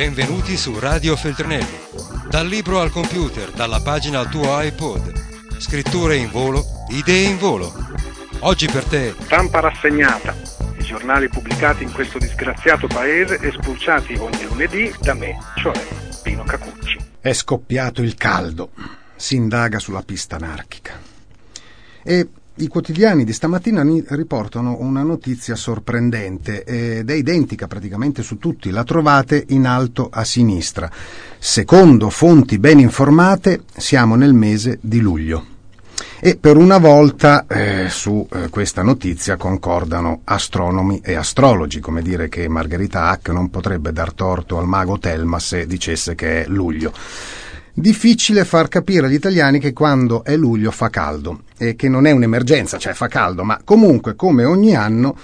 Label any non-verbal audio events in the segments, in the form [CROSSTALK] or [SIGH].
Benvenuti su Radio Feltrinelli. Dal libro al computer, dalla pagina al tuo iPod. Scritture in volo, idee in volo. Oggi per te. Stampa rassegnata. I giornali pubblicati in questo disgraziato paese e spulciati ogni lunedì da me, cioè Pino Cacucci. È scoppiato il caldo. Si indaga sulla pista anarchica. E i quotidiani di stamattina riportano una notizia sorprendente ed è identica praticamente su tutti. La trovate in alto a sinistra. Secondo fonti ben informate, siamo nel mese di luglio. E per una volta eh, su eh, questa notizia concordano astronomi e astrologi, come dire che Margherita Hack non potrebbe dar torto al mago Telma se dicesse che è luglio. Difficile far capire agli italiani che quando è luglio fa caldo e che non è un'emergenza, cioè fa caldo, ma comunque come ogni anno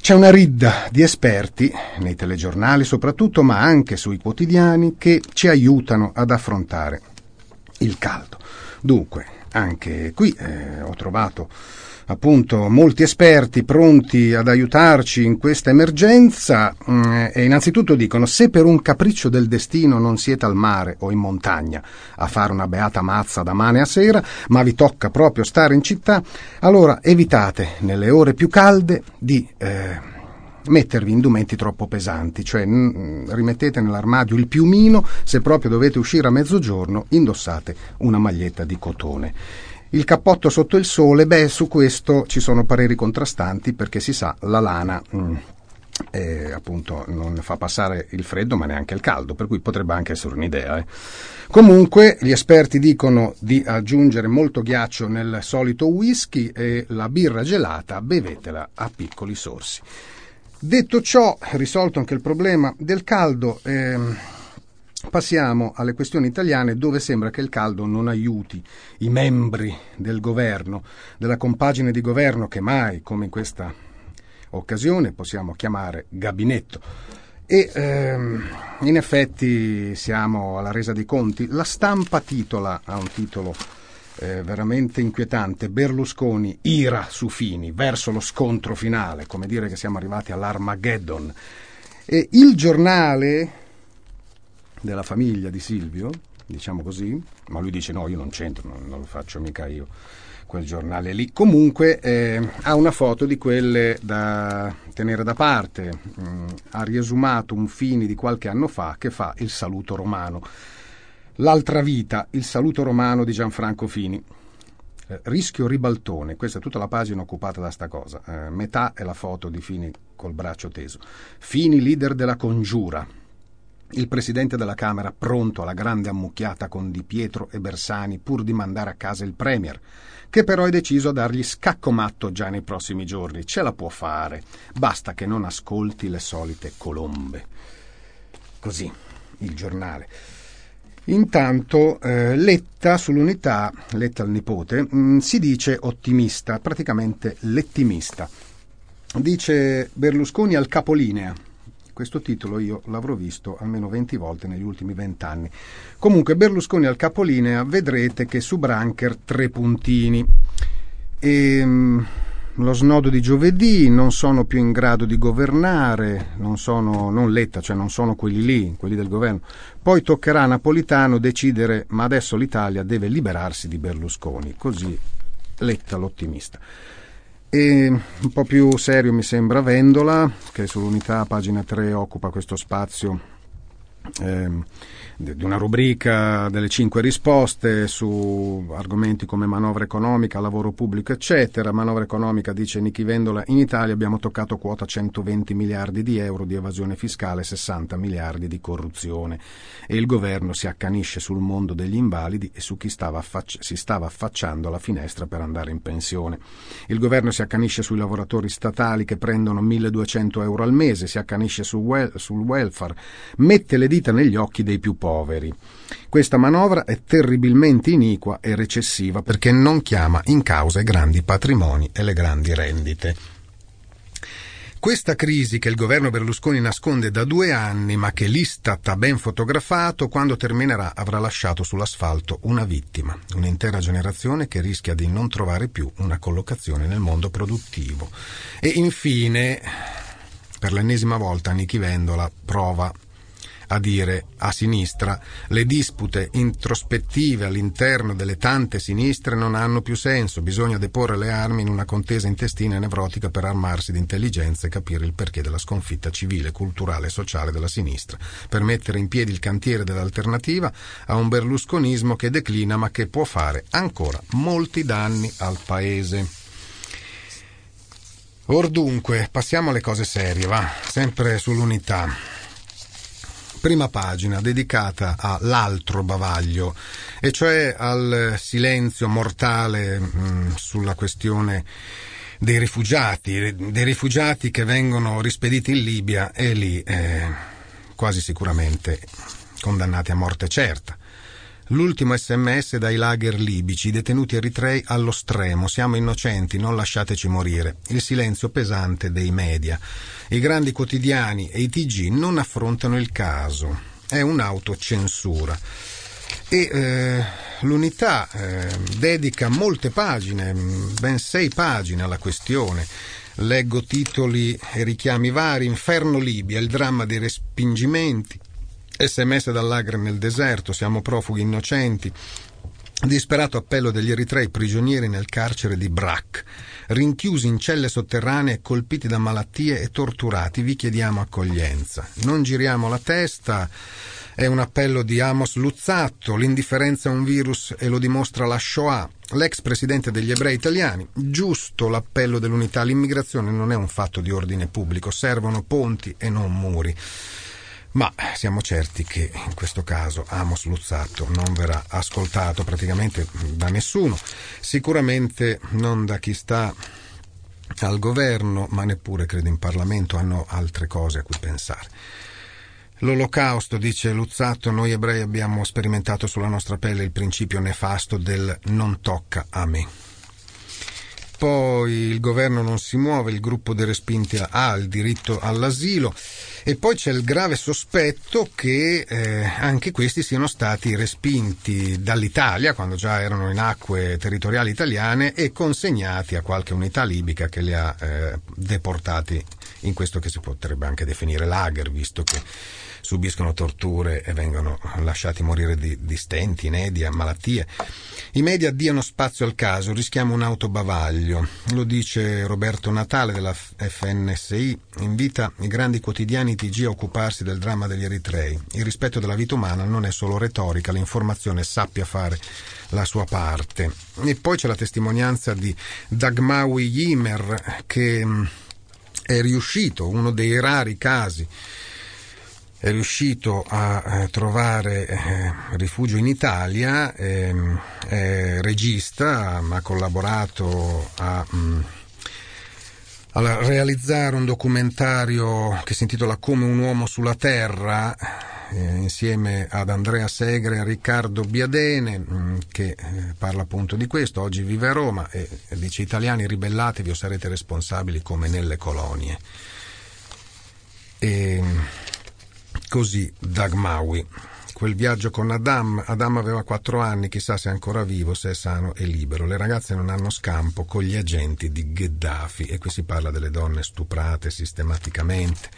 c'è una ridda di esperti, nei telegiornali soprattutto, ma anche sui quotidiani, che ci aiutano ad affrontare il caldo. Dunque, anche qui eh, ho trovato appunto molti esperti pronti ad aiutarci in questa emergenza mm, e innanzitutto dicono se per un capriccio del destino non siete al mare o in montagna a fare una beata mazza da mane a sera, ma vi tocca proprio stare in città, allora evitate nelle ore più calde di eh, mettervi indumenti troppo pesanti, cioè n- rimettete nell'armadio il piumino, se proprio dovete uscire a mezzogiorno indossate una maglietta di cotone. Il cappotto sotto il sole, beh, su questo ci sono pareri contrastanti perché si sa, la lana mm, eh, appunto non fa passare il freddo ma neanche il caldo, per cui potrebbe anche essere un'idea. Eh. Comunque gli esperti dicono di aggiungere molto ghiaccio nel solito whisky e la birra gelata bevetela a piccoli sorsi. Detto ciò, risolto anche il problema del caldo, ehm, Passiamo alle questioni italiane dove sembra che il caldo non aiuti i membri del governo, della compagine di governo che mai, come in questa occasione, possiamo chiamare gabinetto. E ehm, in effetti siamo alla resa dei conti. La stampa titola, ha un titolo eh, veramente inquietante, Berlusconi ira su Fini verso lo scontro finale, come dire che siamo arrivati all'Armageddon. E il giornale della famiglia di Silvio, diciamo così, ma lui dice no, io non c'entro, non, non lo faccio mica io quel giornale lì. Comunque eh, ha una foto di quelle da tenere da parte, mm, ha riesumato un Fini di qualche anno fa che fa il saluto romano. L'altra vita, il saluto romano di Gianfranco Fini. Eh, rischio ribaltone, questa è tutta la pagina occupata da sta cosa. Eh, metà è la foto di Fini col braccio teso. Fini leader della congiura, il presidente della Camera pronto alla grande ammucchiata con Di Pietro e Bersani pur di mandare a casa il Premier, che però è deciso a dargli scacco matto già nei prossimi giorni. Ce la può fare, basta che non ascolti le solite colombe. Così, il giornale. Intanto eh, Letta sull'unità, Letta il nipote, mh, mm, si dice ottimista, praticamente lettimista. Dice Berlusconi al capolinea, questo titolo io l'avrò visto almeno 20 volte negli ultimi 20 anni. Comunque Berlusconi al capolinea vedrete che su Brancher tre puntini. E, ehm, lo snodo di giovedì, non sono più in grado di governare, non sono, non Letta, cioè non sono quelli lì, quelli del governo. Poi toccherà a Napolitano decidere, ma adesso l'Italia deve liberarsi di Berlusconi, così Letta l'ottimista. E un po' più serio mi sembra Vendola, che sull'unità pagina 3 occupa questo spazio. Ehm, di una rubrica delle cinque risposte su argomenti come manovra economica, lavoro pubblico, eccetera. Manovra economica, dice Nichi Vendola, in Italia abbiamo toccato quota 120 miliardi di euro di evasione fiscale, 60 miliardi di corruzione e il governo si accanisce sul mondo degli invalidi e su chi stava affacci- si stava affacciando alla finestra per andare in pensione. Il governo si accanisce sui lavoratori statali che prendono 1200 euro al mese, si accanisce sul, wel- sul welfare, mette le dita negli occhi dei più poveri. Questa manovra è terribilmente iniqua e recessiva perché non chiama in causa i grandi patrimoni e le grandi rendite. Questa crisi che il governo Berlusconi nasconde da due anni, ma che l'Istat ha ben fotografato, quando terminerà avrà lasciato sull'asfalto una vittima, un'intera generazione che rischia di non trovare più una collocazione nel mondo produttivo. E infine, per l'ennesima volta, Nichi Vendola prova a dire a sinistra le dispute introspettive all'interno delle tante sinistre non hanno più senso, bisogna deporre le armi in una contesa intestina e nevrotica per armarsi di intelligenza e capire il perché della sconfitta civile, culturale e sociale della sinistra, per mettere in piedi il cantiere dell'alternativa a un berlusconismo che declina ma che può fare ancora molti danni al paese. Or dunque, passiamo alle cose serie, va, sempre sull'unità prima pagina dedicata all'altro bavaglio, e cioè al silenzio mortale mh, mm, sulla questione dei rifugiati, dei rifugiati che vengono rispediti in Libia e lì eh, quasi sicuramente condannati a morte certa. L'ultimo sms dai lager libici, detenuti eritrei allo stremo, siamo innocenti, non lasciateci morire. Il silenzio pesante dei media. I grandi quotidiani e i TG non affrontano il caso. È un'autocensura. E eh, l'unità eh, dedica molte pagine, ben sei pagine alla questione. Leggo titoli e richiami vari, Inferno Libia, il dramma dei respingimenti, sms dall'Agre nel deserto, siamo profughi innocenti, disperato appello degli eritrei prigionieri nel carcere di Brak, rinchiusi in celle sotterranee, colpiti da malattie e torturati, vi chiediamo accoglienza. Non giriamo la testa, è un appello di Amos Luzzatto, l'indifferenza è un virus e lo dimostra la Shoah, l'ex presidente degli ebrei italiani. Giusto l'appello dell'unità, l'immigrazione non è un fatto di ordine pubblico, servono ponti e non muri. Ma siamo certi che in questo caso Amos Luzzato non verrà ascoltato praticamente da nessuno, sicuramente non da chi sta al governo, ma neppure credo in Parlamento hanno altre cose a cui pensare. L'olocausto, dice Luzzato, noi ebrei abbiamo sperimentato sulla nostra pelle il principio nefasto del non tocca a me poi il governo non si muove, il gruppo dei respinti ha il diritto all'asilo. E poi c'è il grave sospetto che eh, anche questi siano stati respinti dall'Italia quando già erano in acque territoriali italiane e consegnati a qualche unità libica che li ha eh, deportati in questo che si potrebbe anche definire lager, visto che subiscono torture e vengono lasciati morire di, di stenti, inedia, malattie. I media diano spazio al caso, rischiamo un autobavaglio. Lo dice Roberto Natale della FNSI, invita i grandi quotidiani TG a occuparsi del dramma degli eritrei. Il rispetto della vita umana non è solo retorica, l'informazione sappia fare la sua parte. E poi c'è la testimonianza di Dagmawi Yimer che mm, è riuscito, uno dei rari casi è riuscito a eh, trovare eh, rifugio in Italia, ehm, è regista, ha collaborato a, mm, a realizzare un documentario che si intitola Come un uomo sulla terra, eh, insieme ad Andrea Segre e Riccardo Biadene, mm, che parla appunto di questo. Oggi vive a Roma e dice italiani ribellatevi o sarete responsabili come nelle colonie. E, Così Dagmawi. Quel viaggio con Adam, Adam aveva quattro anni, chissà se è ancora vivo, se è sano e libero. Le ragazze non hanno scampo con gli agenti di Gheddafi. E qui si parla delle donne stuprate sistematicamente.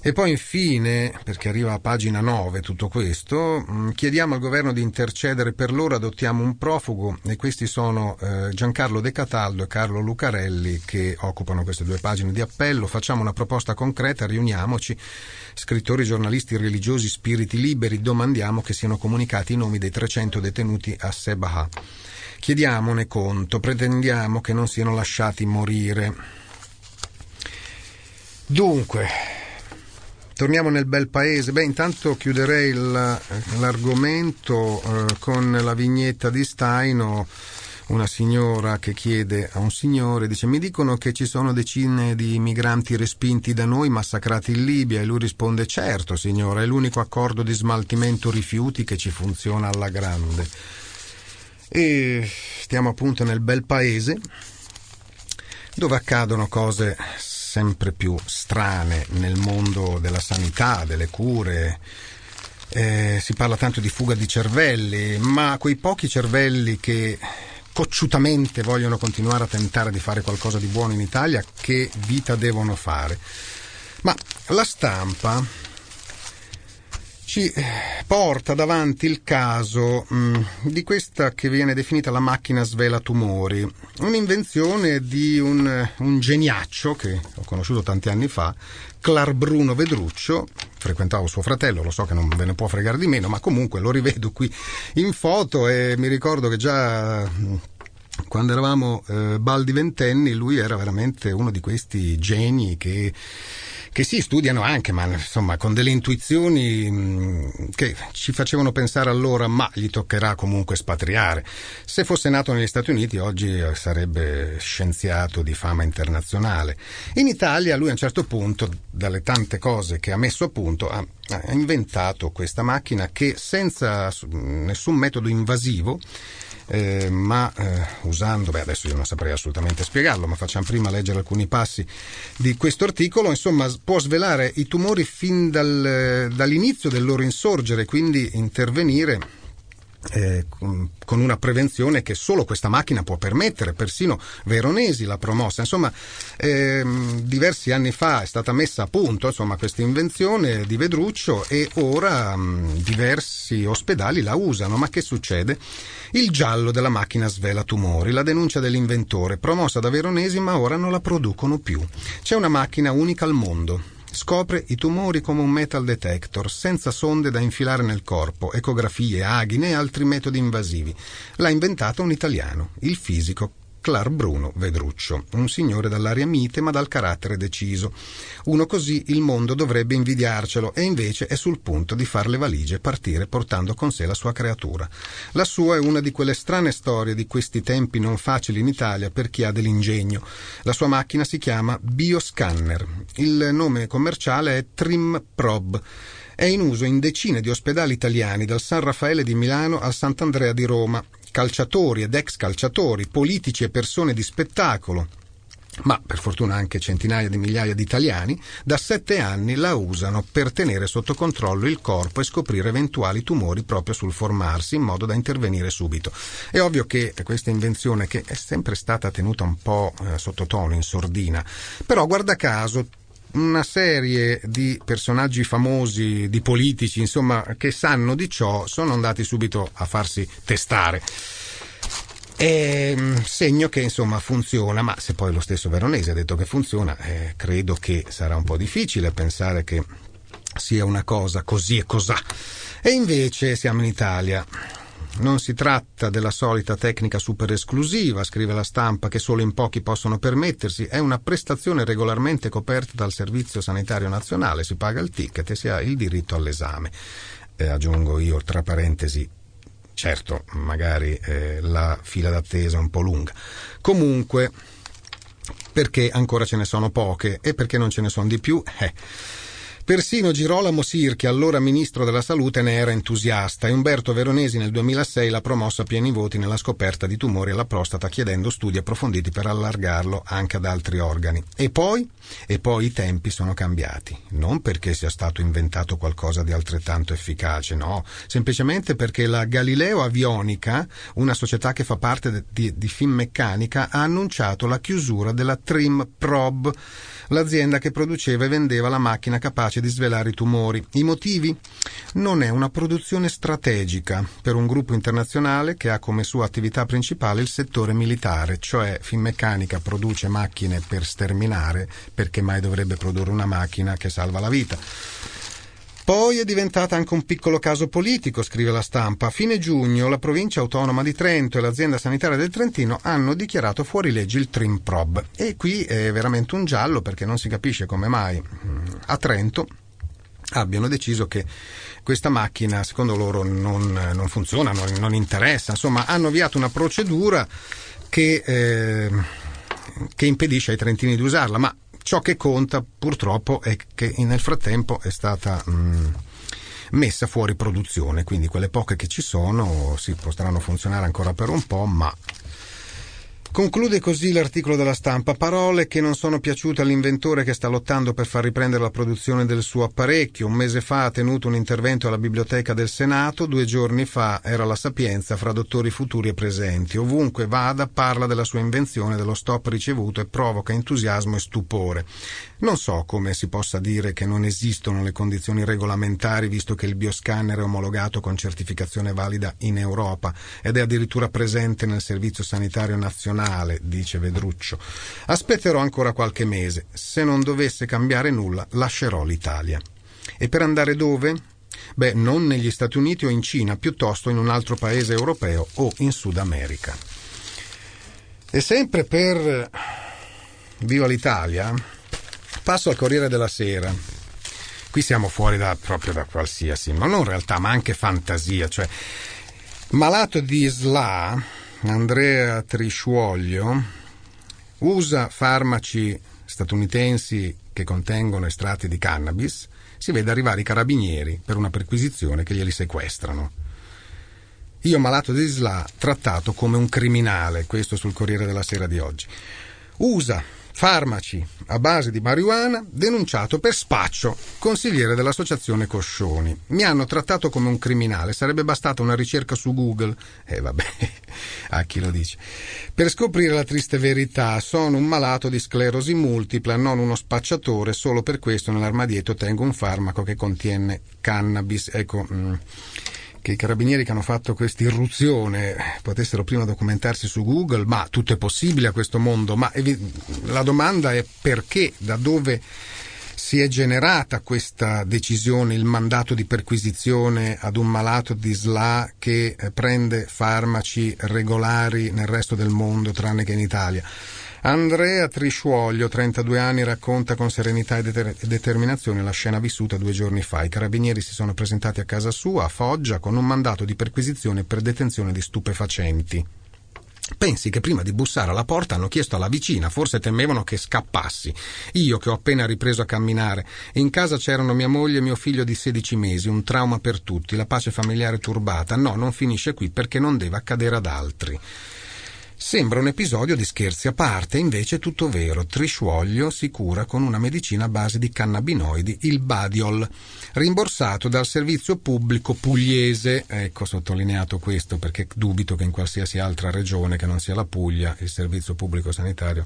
E poi infine, perché arriva a pagina 9 tutto questo, mm, chiediamo al governo di intercedere per loro, adottiamo un profugo. E questi sono eh, Giancarlo De Cataldo e Carlo Lucarelli che occupano queste due pagine di appello, facciamo una proposta concreta, riuniamoci, scrittori, giornalisti, religiosi, spiriti liberi, domandiamo che siano comunicati i nomi dei 300 detenuti a Sebaha. Chiediamone conto, pretendiamo che non siano lasciati morire. Dunque, Torniamo nel bel paese. Beh, intanto chiuderei l'argomento eh, con la vignetta di Staino una signora che chiede a un signore, dice mi dicono che ci sono decine di migranti respinti da noi massacrati in Libia e lui risponde certo signora, è l'unico accordo di smaltimento rifiuti che ci funziona alla grande. E stiamo appunto nel bel paese dove accadono cose sempre più strane nel mondo della sanità, delle cure. Eh, si parla tanto di fuga di cervelli, ma quei pochi cervelli che cocciutamente vogliono continuare a tentare di fare qualcosa di buono in Italia, che vita devono fare? Ma la stampa ci porta davanti il caso mh, mm, di questa che viene definita la macchina svela tumori, un'invenzione di un, un geniaccio che ho conosciuto tanti anni fa, Clar Bruno Vedruccio, frequentavo suo fratello, lo so che non ve ne può fregare di meno, ma comunque lo rivedo qui in foto e mi ricordo che già mm, quando eravamo eh, baldi ventenni lui era veramente uno di questi geni che che sì, studiano anche, ma insomma con delle intuizioni mh, che ci facevano pensare allora, ma gli toccherà comunque spatriare. Se fosse nato negli Stati Uniti oggi eh, sarebbe scienziato di fama internazionale. In Italia lui a un certo punto, dalle tante cose che ha messo a punto, ha inventato questa macchina che senza nessun metodo invasivo eh, ma eh, usando, beh adesso io non saprei assolutamente spiegarlo, ma facciamo prima leggere alcuni passi di questo articolo, insomma può svelare i tumori fin dal, dall'inizio del loro insorgere, quindi intervenire eh, con una prevenzione che solo questa macchina può permettere, persino Veronesi l'ha promossa. Insomma, ehm, diversi anni fa è stata messa a punto questa invenzione di Vedruccio e ora mh, diversi ospedali la usano. Ma che succede? Il giallo della macchina svela tumori, la denuncia dell'inventore, promossa da Veronesi, ma ora non la producono più. C'è una macchina unica al mondo Scopre i tumori come un metal detector, senza sonde da infilare nel corpo, ecografie, aghi né altri metodi invasivi. L'ha inventato un italiano, il fisico Clar Bruno Vedruccio, un signore dall'aria mite ma dal carattere deciso. Uno così il mondo dovrebbe invidiarcelo e invece è sul punto di far le valigie e partire portando con sé la sua creatura. La sua è una di quelle strane storie di questi tempi non facili in Italia per chi ha dell'ingegno. La sua macchina si chiama Bioscanner. Il nome commerciale è Trim Prob è in uso in decine di ospedali italiani, dal San Raffaele di Milano al Sant'Andrea di Roma, calciatori ed ex calciatori, politici e persone di spettacolo, ma per fortuna anche centinaia di migliaia di italiani, da sette anni la usano per tenere sotto controllo il corpo e scoprire eventuali tumori proprio sul formarsi in modo da intervenire subito. È ovvio che questa invenzione, che è sempre stata tenuta un po' eh, sottotono, in sordina, però guarda caso una serie di personaggi famosi, di politici, insomma, che sanno di ciò, sono andati subito a farsi testare. E, ehm, segno che insomma funziona, ma se poi lo stesso Veronese ha detto che funziona, eh, credo che sarà un po' difficile pensare che sia una cosa così e cos'ha. E invece siamo in Italia. Non si tratta della solita tecnica super esclusiva, scrive la stampa, che solo in pochi possono permettersi, è una prestazione regolarmente coperta dal Servizio Sanitario Nazionale, si paga il ticket e si ha il diritto all'esame. Eh, aggiungo io, tra parentesi, certo, magari eh, la fila d'attesa è un po' lunga. Comunque, perché ancora ce ne sono poche e perché non ce ne sono di più? Eh Persino Girolamo Sirchi, allora ministro della salute, ne era entusiasta e Umberto Veronesi nel 2006 l'ha promosso a pieni voti nella scoperta di tumori alla prostata chiedendo studi approfonditi per allargarlo anche ad altri organi. E poi? E poi i tempi sono cambiati. Non perché sia stato inventato qualcosa di altrettanto efficace, no, semplicemente perché la Galileo Avionica, una società che fa parte di, di Finmeccanica, ha annunciato la chiusura della Trim Prob l'azienda che produceva e vendeva la macchina capace di svelare i tumori. I motivi? Non è una produzione strategica per un gruppo internazionale che ha come sua attività principale il settore militare, cioè Finmeccanica produce macchine per sterminare, perché mai dovrebbe produrre una macchina che salva la vita? Poi è diventata anche un piccolo caso politico, scrive la stampa. A fine giugno la provincia autonoma di Trento e l'azienda sanitaria del Trentino hanno dichiarato fuori legge il Trim Prob. E qui è veramente un giallo perché non si capisce come mai mm, a Trento abbiano deciso che questa macchina secondo loro non, non funziona, non, non, interessa, insomma hanno avviato una procedura che, eh, che impedisce ai trentini di usarla, ma Ciò che conta purtroppo è che nel frattempo è stata mh, mm, messa fuori produzione, quindi quelle poche che ci sono si potranno funzionare ancora per un po', ma Conclude così l'articolo della stampa, parole che non sono piaciute all'inventore che sta lottando per far riprendere la produzione del suo apparecchio. Un mese fa ha tenuto un intervento alla biblioteca del Senato, due giorni fa era la sapienza fra dottori futuri e presenti. Ovunque vada parla della sua invenzione, dello stop ricevuto e provoca entusiasmo e stupore. Non so come si possa dire che non esistono le condizioni regolamentari visto che il bioscanner è omologato con certificazione valida in Europa ed è addirittura presente nel Servizio Sanitario Nazionale, dice Vedruccio. Aspetterò ancora qualche mese. Se non dovesse cambiare nulla, lascerò l'Italia. E per andare dove? Beh, non negli Stati Uniti o in Cina, piuttosto in un altro paese europeo o in Sud America. E sempre per Viva l'Italia, passo al Corriere della Sera. Qui siamo fuori da, proprio da qualsiasi, ma non realtà, ma anche fantasia. Cioè, malato di SLA, Andrea Trisciuoglio, usa farmaci statunitensi che contengono estratti di cannabis, si vede arrivare i carabinieri per una perquisizione che glieli sequestrano. Io malato di SLA, trattato come un criminale, questo sul Corriere della Sera di oggi. Usa farmaci a base di marijuana, denunciato per spaccio, consigliere dell'associazione Coscioni. Mi hanno trattato come un criminale, sarebbe bastata una ricerca su Google, e eh, vabbè, [LAUGHS] a chi lo dice. Per scoprire la triste verità, sono un malato di sclerosi multipla, non uno spacciatore, solo per questo nell'armadietto tengo un farmaco che contiene cannabis. Ecco, mh, mm, che i carabinieri che hanno fatto questa irruzione potessero prima documentarsi su Google, ma tutto è possibile a questo mondo, ma la domanda è perché, da dove si è generata questa decisione, il mandato di perquisizione ad un malato di SLA che eh, prende farmaci regolari nel resto del mondo, tranne che in Italia. Andrea Trisciuoglio, 32 anni, racconta con serenità e deter- determinazione la scena vissuta due giorni fa. I carabinieri si sono presentati a casa sua, a Foggia, con un mandato di perquisizione per detenzione di stupefacenti. Pensi che prima di bussare alla porta hanno chiesto alla vicina, forse temevano che scappassi. Io che ho appena ripreso a camminare. In casa c'erano mia moglie e mio figlio di 16 mesi, un trauma per tutti, la pace familiare turbata. No, non finisce qui perché non deve accadere ad altri. Sembra un episodio di scherzi a parte, invece è tutto vero. Trisciuoglio si cura con una medicina a base di cannabinoidi, il Badiol, rimborsato dal servizio pubblico pugliese. Ecco, sottolineato questo perché dubito che in qualsiasi altra regione che non sia la Puglia il servizio pubblico sanitario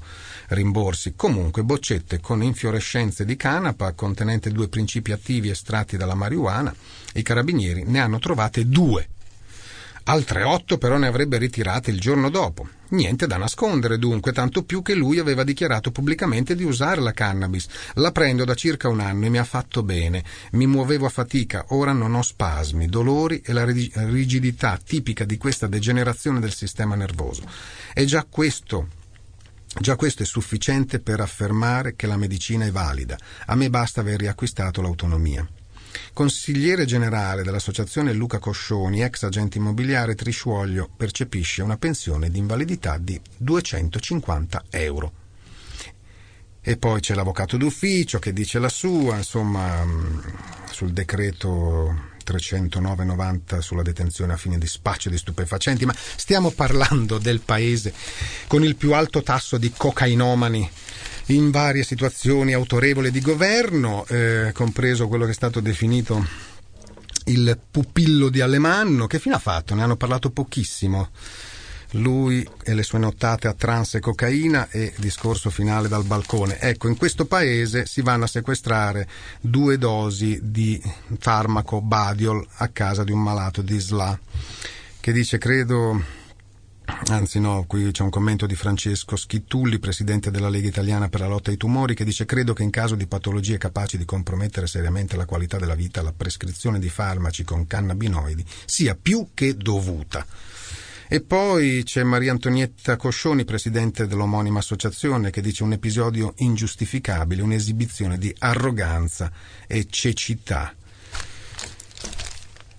rimborsi. Comunque, boccette con infiorescenze di canapa contenente due principi attivi estratti dalla marijuana. I carabinieri ne hanno trovate due Altre otto però ne avrebbe ritirate il giorno dopo. Niente da nascondere dunque, tanto più che lui aveva dichiarato pubblicamente di usare la cannabis. La prendo da circa un anno e mi ha fatto bene. Mi muovevo a fatica, ora non ho spasmi, dolori e la rigidità tipica di questa degenerazione del sistema nervoso. E già questo Già questo è sufficiente per affermare che la medicina è valida. A me basta aver riacquistato l'autonomia. Consigliere generale dell'associazione Luca Coscioni, ex agente immobiliare Trisciuoglio, percepisce una pensione di invalidità di 250 euro. E poi c'è l'avvocato d'ufficio che dice la sua, insomma, mm, sul decreto 309-90 sulla detenzione a fine di spaccio di stupefacenti, ma stiamo parlando del paese con il più alto tasso di cocainomani in varie situazioni autorevoli di governo, eh, compreso quello che è stato definito il pupillo di Alemanno. Che fine ha fatto? Ne hanno parlato pochissimo. Lui e le sue nottate a trans e cocaina e discorso finale dal balcone. Ecco, in questo paese si vanno a sequestrare due dosi di farmaco Badiol a casa di un malato di SLA che dice credo Anzi no, qui c'è un commento di Francesco Schittulli, presidente della Lega Italiana per la lotta ai tumori, che dice credo che in caso di patologie capaci di compromettere seriamente la qualità della vita la prescrizione di farmaci con cannabinoidi sia più che dovuta. E poi c'è Maria Antonietta Coscioni, presidente dell'omonima associazione, che dice un episodio ingiustificabile, un'esibizione di arroganza e cecità.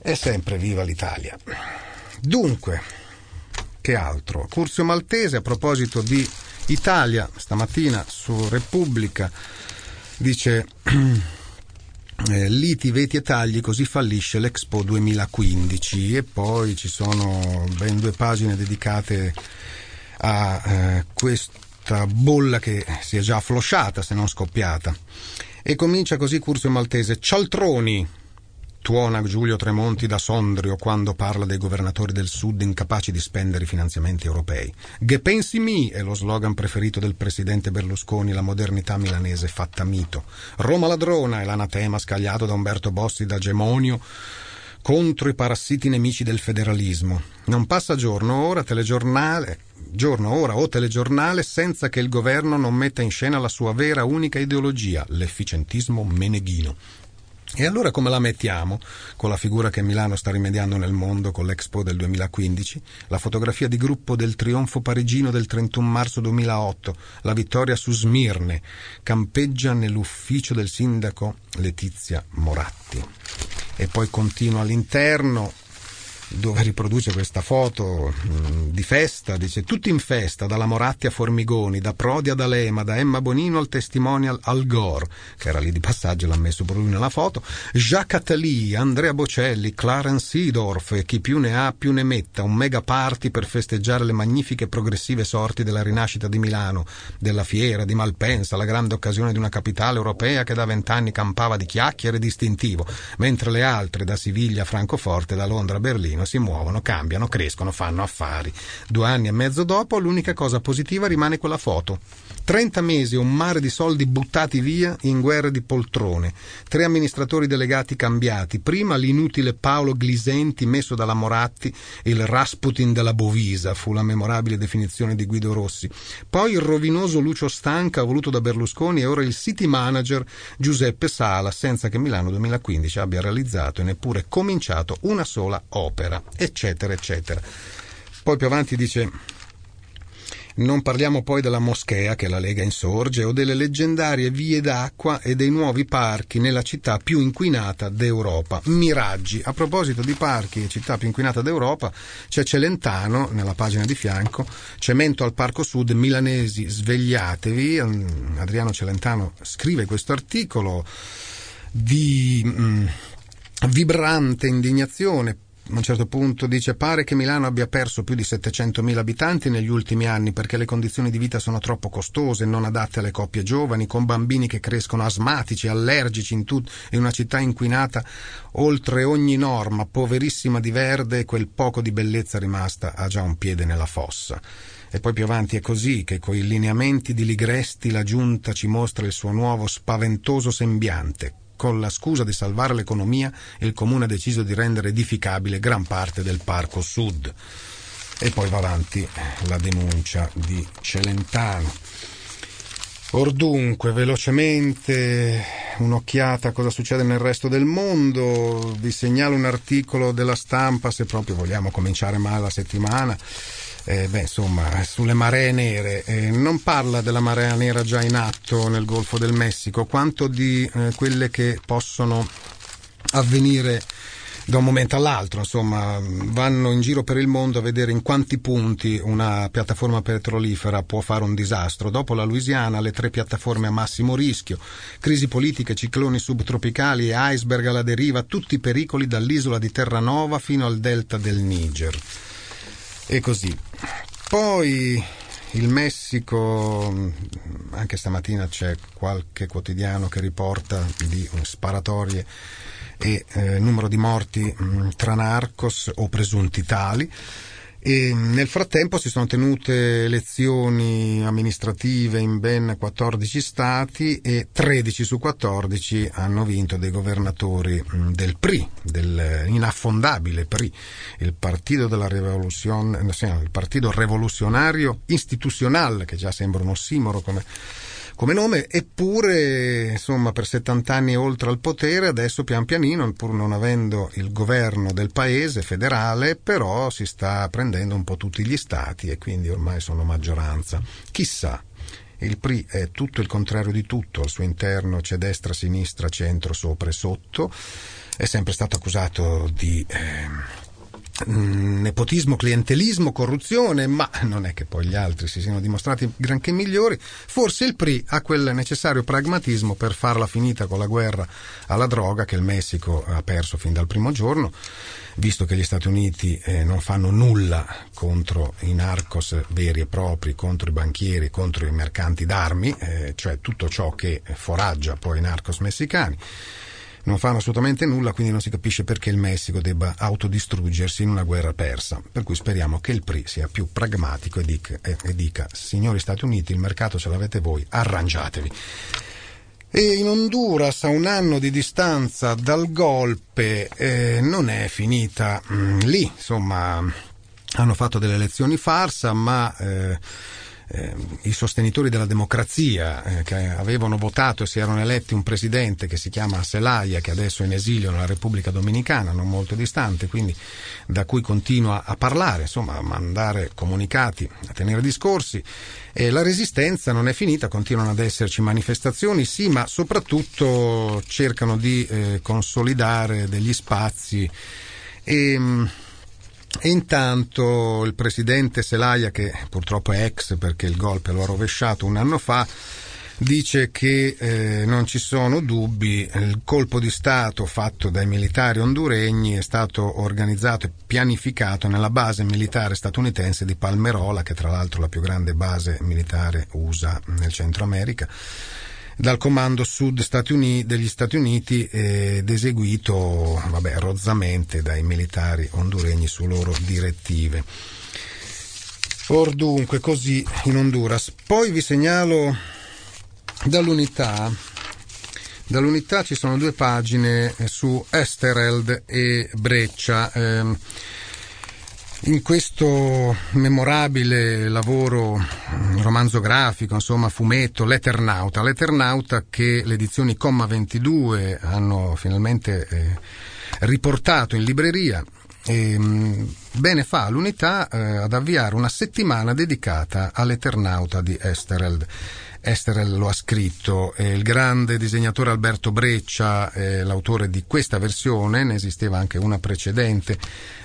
E sempre viva l'Italia. Dunque, che altro. Curzio Maltese a proposito di Italia, stamattina su Repubblica, dice [CLEARS THROAT] eh, liti, veti e tagli, così fallisce l'Expo 2015 e poi ci sono ben due pagine dedicate a eh, questa bolla che si è già afflosciata se non scoppiata. E comincia così Curzio Maltese. Cialtroni, tuona Giulio Tremonti da Sondrio quando parla dei governatori del Sud incapaci di spendere i finanziamenti europei. Che pensi mi è lo slogan preferito del presidente Berlusconi, la modernità milanese fatta mito. Roma ladrona è l'anatema scagliato da Umberto Bossi da Gemonio contro i parassiti nemici del federalismo. Non passa giorno ora giorno ora o telegiornale senza che il governo non metta in scena la sua vera unica ideologia, l'efficientismo meneghino. E allora come la mettiamo con la figura che Milano sta rimediando nel mondo con l'Expo del 2015, la fotografia di gruppo del trionfo parigino del 31 marzo 2008, la vittoria su Smirne, campeggia nell'ufficio del sindaco Letizia Moratti. E poi continua all'interno dove riproduce questa foto mh, di festa, dice tutti in festa, dalla Moratti a Formigoni, da Prodi ad Alema, da Emma Bonino al testimonial Al Gore, che era lì di passaggio, l'ha messo pure lui nella foto, Jacques Attali, Andrea Bocelli, Clarence Seedorf e chi più ne ha più ne metta, un mega party per festeggiare le magnifiche progressive sorti della rinascita di Milano, della fiera, di Malpensa, la grande occasione di una capitale europea che da vent'anni campava di chiacchiere distintivo, mentre le altre, da Siviglia a Francoforte, da Londra a Berlino, si muovono, cambiano, crescono, fanno affari. Due anni e mezzo dopo l'unica cosa positiva rimane quella foto. 30 mesi e un mare di soldi buttati via in guerre di poltrone. Tre amministratori delegati cambiati. Prima l'inutile Paolo Glisenti messo dalla Moratti, il Rasputin della Bovisa, fu la memorabile definizione di Guido Rossi. Poi il rovinoso Lucio Stanca voluto da Berlusconi e ora il city manager Giuseppe Sala, senza che Milano 2015 abbia realizzato e neppure cominciato una sola opera, eccetera, eccetera. Poi più avanti dice non parliamo poi della moschea che la Lega insorge o delle leggendarie vie d'acqua e dei nuovi parchi nella città più inquinata d'Europa. Miraggi. A proposito di parchi e città più inquinata d'Europa, c'è Celentano nella pagina di fianco, Cemento al Parco Sud, milanesi svegliatevi. Adriano Celentano scrive questo articolo di mm, vibrante indignazione a un certo punto dice pare che Milano abbia perso più di 700.000 abitanti negli ultimi anni perché le condizioni di vita sono troppo costose, non adatte alle coppie giovani, con bambini che crescono asmatici, allergici in, tut- in una città inquinata oltre ogni norma, poverissima di verde e quel poco di bellezza rimasta ha già un piede nella fossa. E poi più avanti è così che coi lineamenti di Ligresti la giunta ci mostra il suo nuovo spaventoso sembiante, con la scusa di salvare l'economia, il comune ha deciso di rendere edificabile gran parte del parco sud. E poi va avanti la denuncia di Celentano. Or dunque, velocemente un'occhiata a cosa succede nel resto del mondo. Vi segnalo un articolo della stampa, se proprio vogliamo cominciare male la settimana eh, beh, insomma, sulle maree nere. Eh, non parla della marea nera già in atto nel Golfo del Messico, quanto di eh, quelle che possono avvenire da un momento all'altro, insomma, vanno in giro per il mondo a vedere in quanti punti una piattaforma petrolifera può fare un disastro. Dopo la Louisiana, le tre piattaforme a massimo rischio, crisi politiche, cicloni subtropicali e iceberg alla deriva, tutti pericoli dall'isola di Terranova fino al delta del Niger e così. Poi il Messico, anche stamattina c'è qualche quotidiano che riporta di sparatorie e eh, numero di morti mh, tra narcos o presunti tali. E nel frattempo si sono tenute elezioni amministrative in ben 14 stati e 13 su 14 hanno vinto dei governatori del PRI, del inaffondabile PRI, il Partito, della Rivoluzione, il partito Rivoluzionario Istituzionale, che già sembra un ossimoro come come nome, eppure insomma per 70 anni oltre al potere, adesso pian pianino, pur non avendo il governo del paese federale, però si sta prendendo un po' tutti gli stati e quindi ormai sono maggioranza. Chissà. Il PRI è tutto il contrario di tutto, al suo interno c'è destra, sinistra, centro, sopra e sotto, è sempre stato accusato di... Eh, nepotismo, clientelismo, corruzione, ma non è che poi gli altri si siano dimostrati granché migliori. Forse il PRI ha quel necessario pragmatismo per farla finita con la guerra alla droga che il Messico ha perso fin dal primo giorno, visto che gli Stati Uniti eh, non fanno nulla contro i narcos veri e propri, contro i banchieri, contro i mercanti d'armi, eh, cioè tutto ciò che foraggia poi i narcos messicani non fanno assolutamente nulla, quindi non si capisce perché il Messico debba autodistruggersi in una guerra persa. Per cui speriamo che il PRI sia più pragmatico e dica, e, e dica signori Stati Uniti, il mercato ce l'avete voi, arrangiatevi. E in Honduras, a un anno di distanza dal golpe, eh, non è finita mh, mm, lì, insomma, hanno fatto delle elezioni farsa, ma... Eh, eh, i sostenitori della democrazia eh, che avevano votato e si erano eletti un presidente che si chiama Zelaya, che adesso è in esilio nella Repubblica Dominicana, non molto distante, quindi da cui continua a parlare, insomma, a mandare comunicati, a tenere discorsi. E la resistenza non è finita, continuano ad esserci manifestazioni, sì, ma soprattutto cercano di eh, consolidare degli spazi e mm, e intanto il presidente Selaia, che purtroppo è ex perché il golpe lo ha rovesciato un anno fa, dice che eh, non ci sono dubbi, il colpo di Stato fatto dai militari honduregni è stato organizzato e pianificato nella base militare statunitense di Palmerola, che tra l'altro è la più grande base militare USA nel Centro America dal comando sud Stati Uniti, degli Stati Uniti ed eseguito vabbè, rozzamente dai militari honduregni su loro direttive. Or dunque, così in Honduras. Poi vi segnalo dall'unità. Dall'unità ci sono due pagine su Estereld e Breccia. In questo memorabile lavoro, mm, romanzo grafico, insomma fumetto, L'Eternauta, L'Eternauta che le edizioni Comma 22 hanno finalmente eh, riportato in libreria, e, mm, bene fa l'unità eh, ad avviare una settimana dedicata all'Eternauta di Estereld. Esterel lo ha scritto, eh, il grande disegnatore Alberto Breccia è l'autore di questa versione, ne esisteva anche una precedente.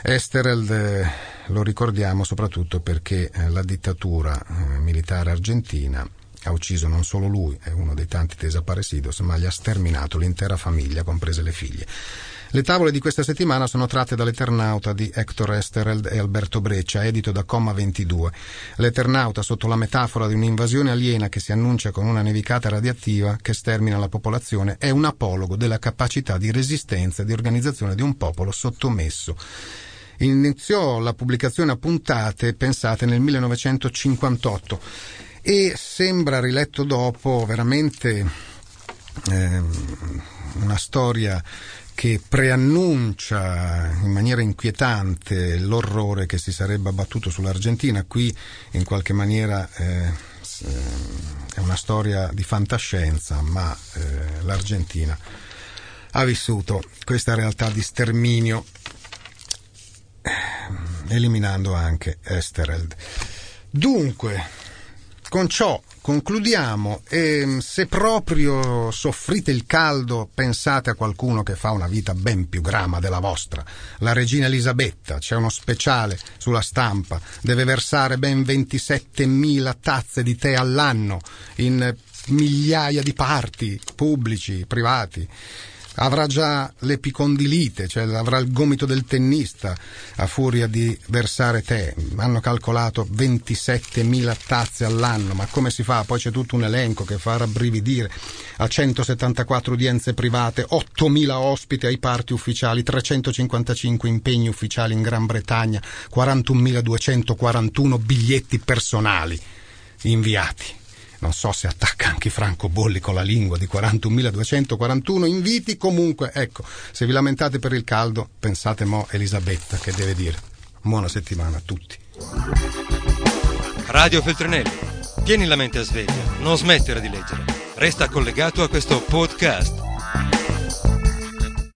Esterel eh, lo ricordiamo soprattutto perché eh, la dittatura eh, militare argentina ha ucciso non solo lui, è uno dei tanti desaparecidos, ma gli ha sterminato l'intera famiglia, comprese le figlie. Le tavole di questa settimana sono tratte dall'Eternauta di Hector Estereld e Alberto Breccia, edito da Comma 22. L'Eternauta, sotto la metafora di un'invasione aliena che si annuncia con una nevicata radioattiva che stermina la popolazione, è un apologo della capacità di resistenza e di organizzazione di un popolo sottomesso. Iniziò la pubblicazione a puntate pensate nel 1958 e sembra riletto dopo veramente eh, una storia che preannuncia in maniera inquietante l'orrore che si sarebbe abbattuto sull'Argentina. Qui in qualche maniera eh, è una storia di fantascienza, ma eh, l'Argentina ha vissuto questa realtà di sterminio, eh, eliminando anche Estereld. Dunque, con ciò concludiamo. E se proprio soffrite il caldo pensate a qualcuno che fa una vita ben più grama della vostra. La regina Elisabetta, c'è uno speciale sulla stampa, deve versare ben 27.000 tazze di tè all'anno in migliaia di parti pubblici, privati avrà già l'epicondilite, cioè avrà il gomito del tennista a furia di versare tè. Hanno calcolato 27.000 tazze all'anno, ma come si fa? Poi c'è tutto un elenco che fa rabbrividire. A 174 udienze private, 8.000 ospiti ai parti ufficiali, 355 impegni ufficiali in Gran Bretagna, 41.241 biglietti personali inviati non so se attacca anche Franco Bolli con la lingua di 41.241 inviti, comunque ecco, se vi lamentate per il caldo pensate mo Elisabetta che deve dire. Buona settimana a tutti. Radio Feltrinelli, tieni la mente a sveglia, non smettere di leggere, resta collegato a questo podcast.